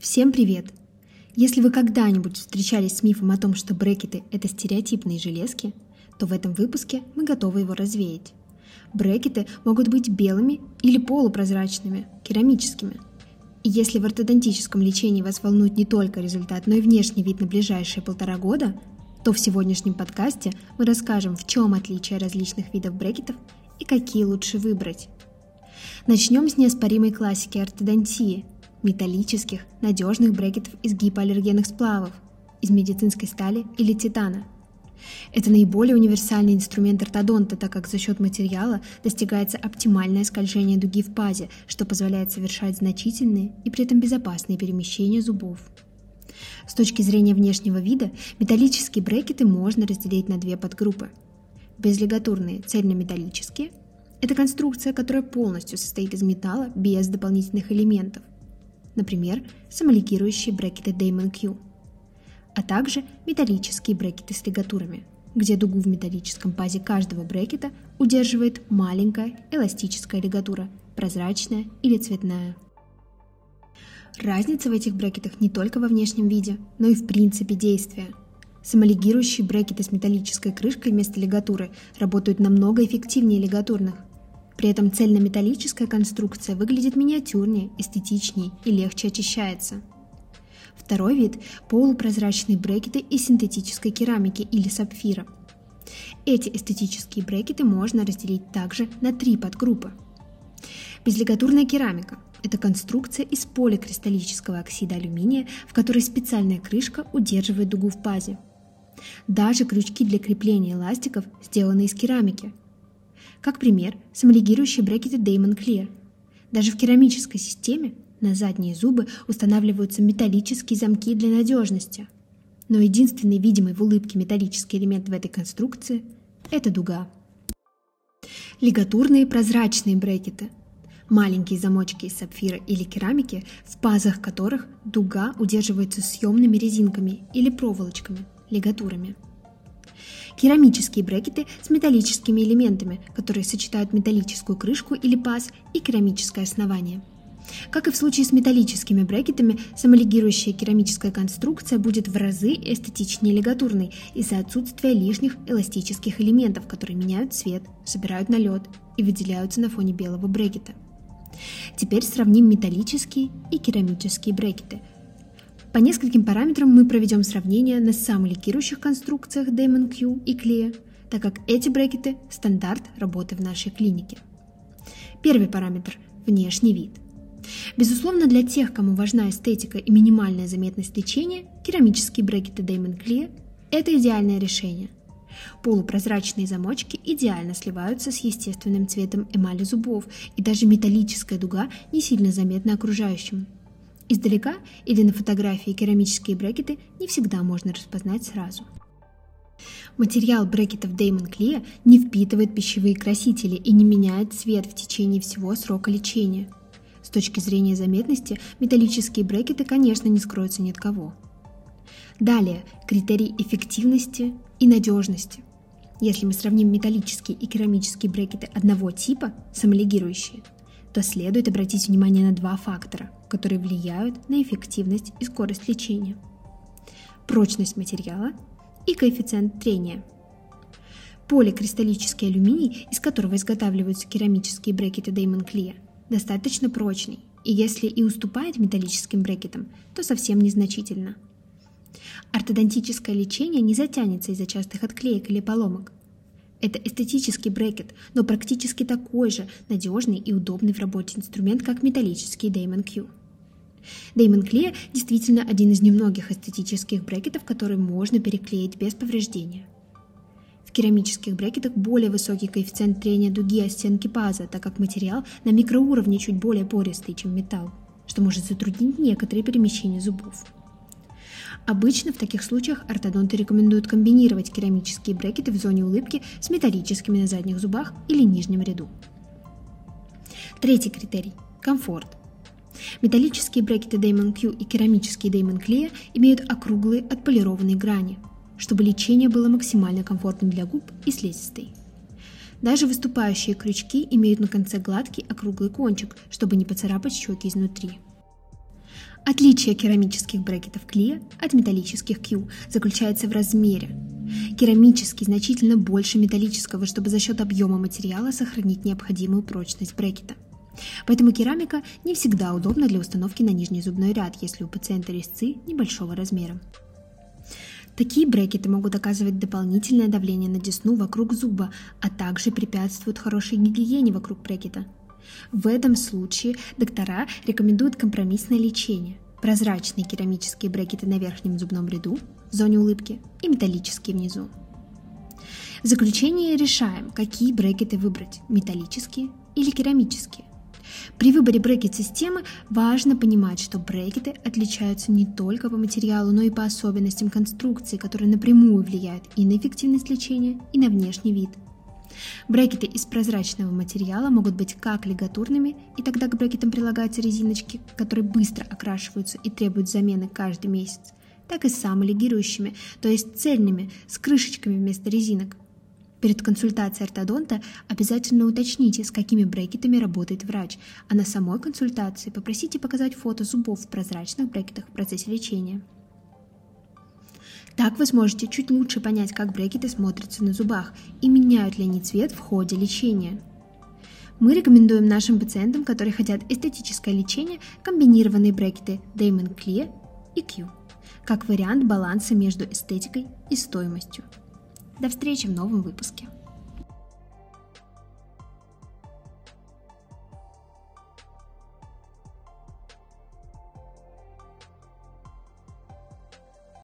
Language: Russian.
Всем привет! Если вы когда-нибудь встречались с мифом о том, что брекеты – это стереотипные железки, то в этом выпуске мы готовы его развеять. Брекеты могут быть белыми или полупрозрачными, керамическими. И если в ортодонтическом лечении вас волнует не только результат, но и внешний вид на ближайшие полтора года, то в сегодняшнем подкасте мы расскажем, в чем отличие различных видов брекетов и какие лучше выбрать. Начнем с неоспоримой классики ортодонтии – металлических, надежных брекетов из гипоаллергенных сплавов, из медицинской стали или титана. Это наиболее универсальный инструмент ортодонта, так как за счет материала достигается оптимальное скольжение дуги в пазе, что позволяет совершать значительные и при этом безопасные перемещения зубов. С точки зрения внешнего вида, металлические брекеты можно разделить на две подгруппы. Безлигатурные цельнометаллические – это конструкция, которая полностью состоит из металла без дополнительных элементов – например, самоликирующие брекеты Damon Q, а также металлические брекеты с лигатурами, где дугу в металлическом пазе каждого брекета удерживает маленькая эластическая лигатура, прозрачная или цветная. Разница в этих брекетах не только во внешнем виде, но и в принципе действия. Самолигирующие брекеты с металлической крышкой вместо лигатуры работают намного эффективнее лигатурных, при этом цельнометаллическая конструкция выглядит миниатюрнее, эстетичнее и легче очищается. Второй вид – полупрозрачные брекеты из синтетической керамики или сапфира. Эти эстетические брекеты можно разделить также на три подгруппы. Безлигатурная керамика – это конструкция из поликристаллического оксида алюминия, в которой специальная крышка удерживает дугу в пазе. Даже крючки для крепления эластиков сделаны из керамики – как пример, самолигирующие брекеты Damon Clear. Даже в керамической системе на задние зубы устанавливаются металлические замки для надежности. Но единственный видимый в улыбке металлический элемент в этой конструкции – это дуга. Лигатурные прозрачные брекеты – маленькие замочки из сапфира или керамики, в пазах которых дуга удерживается съемными резинками или проволочками – лигатурами – Керамические брекеты с металлическими элементами, которые сочетают металлическую крышку или паз и керамическое основание. Как и в случае с металлическими брекетами, самолигирующая керамическая конструкция будет в разы эстетичнее лигатурной из-за отсутствия лишних эластических элементов, которые меняют цвет, собирают налет и выделяются на фоне белого брекета. Теперь сравним металлические и керамические брекеты – по нескольким параметрам мы проведем сравнение на самоликирующих конструкциях Damon Q и Clea, так как эти брекеты – стандарт работы в нашей клинике. Первый параметр – внешний вид. Безусловно, для тех, кому важна эстетика и минимальная заметность лечения, керамические брекеты Damon Clear – это идеальное решение. Полупрозрачные замочки идеально сливаются с естественным цветом эмали зубов, и даже металлическая дуга не сильно заметна окружающим – Издалека или на фотографии керамические брекеты не всегда можно распознать сразу. Материал брекетов Damon Clear не впитывает пищевые красители и не меняет цвет в течение всего срока лечения. С точки зрения заметности, металлические брекеты, конечно, не скроются ни от кого. Далее, критерий эффективности и надежности. Если мы сравним металлические и керамические брекеты одного типа, самолигирующие, то следует обратить внимание на два фактора, которые влияют на эффективность и скорость лечения. Прочность материала и коэффициент трения. Поликристаллический алюминий, из которого изготавливаются керамические брекеты Damon Clear, достаточно прочный, и если и уступает металлическим брекетам, то совсем незначительно. Ортодонтическое лечение не затянется из-за частых отклеек или поломок – это эстетический брекет, но практически такой же надежный и удобный в работе инструмент, как металлический Damon Q. Damon Clear действительно один из немногих эстетических брекетов, которые можно переклеить без повреждения. В керамических брекетах более высокий коэффициент трения дуги о стенки паза, так как материал на микроуровне чуть более пористый, чем металл, что может затруднить некоторые перемещения зубов. Обычно в таких случаях ортодонты рекомендуют комбинировать керамические брекеты в зоне улыбки с металлическими на задних зубах или нижнем ряду. Третий критерий – комфорт. Металлические брекеты Damon Q и керамические Damon Clear имеют округлые отполированные грани, чтобы лечение было максимально комфортным для губ и слизистой. Даже выступающие крючки имеют на конце гладкий округлый кончик, чтобы не поцарапать щеки изнутри. Отличие керамических брекетов Clear от металлических Q заключается в размере. Керамический значительно больше металлического, чтобы за счет объема материала сохранить необходимую прочность брекета. Поэтому керамика не всегда удобна для установки на нижний зубной ряд, если у пациента резцы небольшого размера. Такие брекеты могут оказывать дополнительное давление на десну вокруг зуба, а также препятствуют хорошей гигиене вокруг брекета. В этом случае доктора рекомендуют компромиссное лечение – прозрачные керамические брекеты на верхнем зубном ряду, в зоне улыбки, и металлические внизу. В заключение решаем, какие брекеты выбрать – металлические или керамические. При выборе брекет-системы важно понимать, что брекеты отличаются не только по материалу, но и по особенностям конструкции, которые напрямую влияют и на эффективность лечения, и на внешний вид. Брекеты из прозрачного материала могут быть как лигатурными, и тогда к брекетам прилагаются резиночки, которые быстро окрашиваются и требуют замены каждый месяц, так и самолигирующими, то есть цельными, с крышечками вместо резинок. Перед консультацией ортодонта обязательно уточните, с какими брекетами работает врач, а на самой консультации попросите показать фото зубов в прозрачных брекетах в процессе лечения. Так вы сможете чуть лучше понять, как брекеты смотрятся на зубах и меняют ли они цвет в ходе лечения. Мы рекомендуем нашим пациентам, которые хотят эстетическое лечение, комбинированные брекеты Damon Clear и Q, как вариант баланса между эстетикой и стоимостью. До встречи в новом выпуске.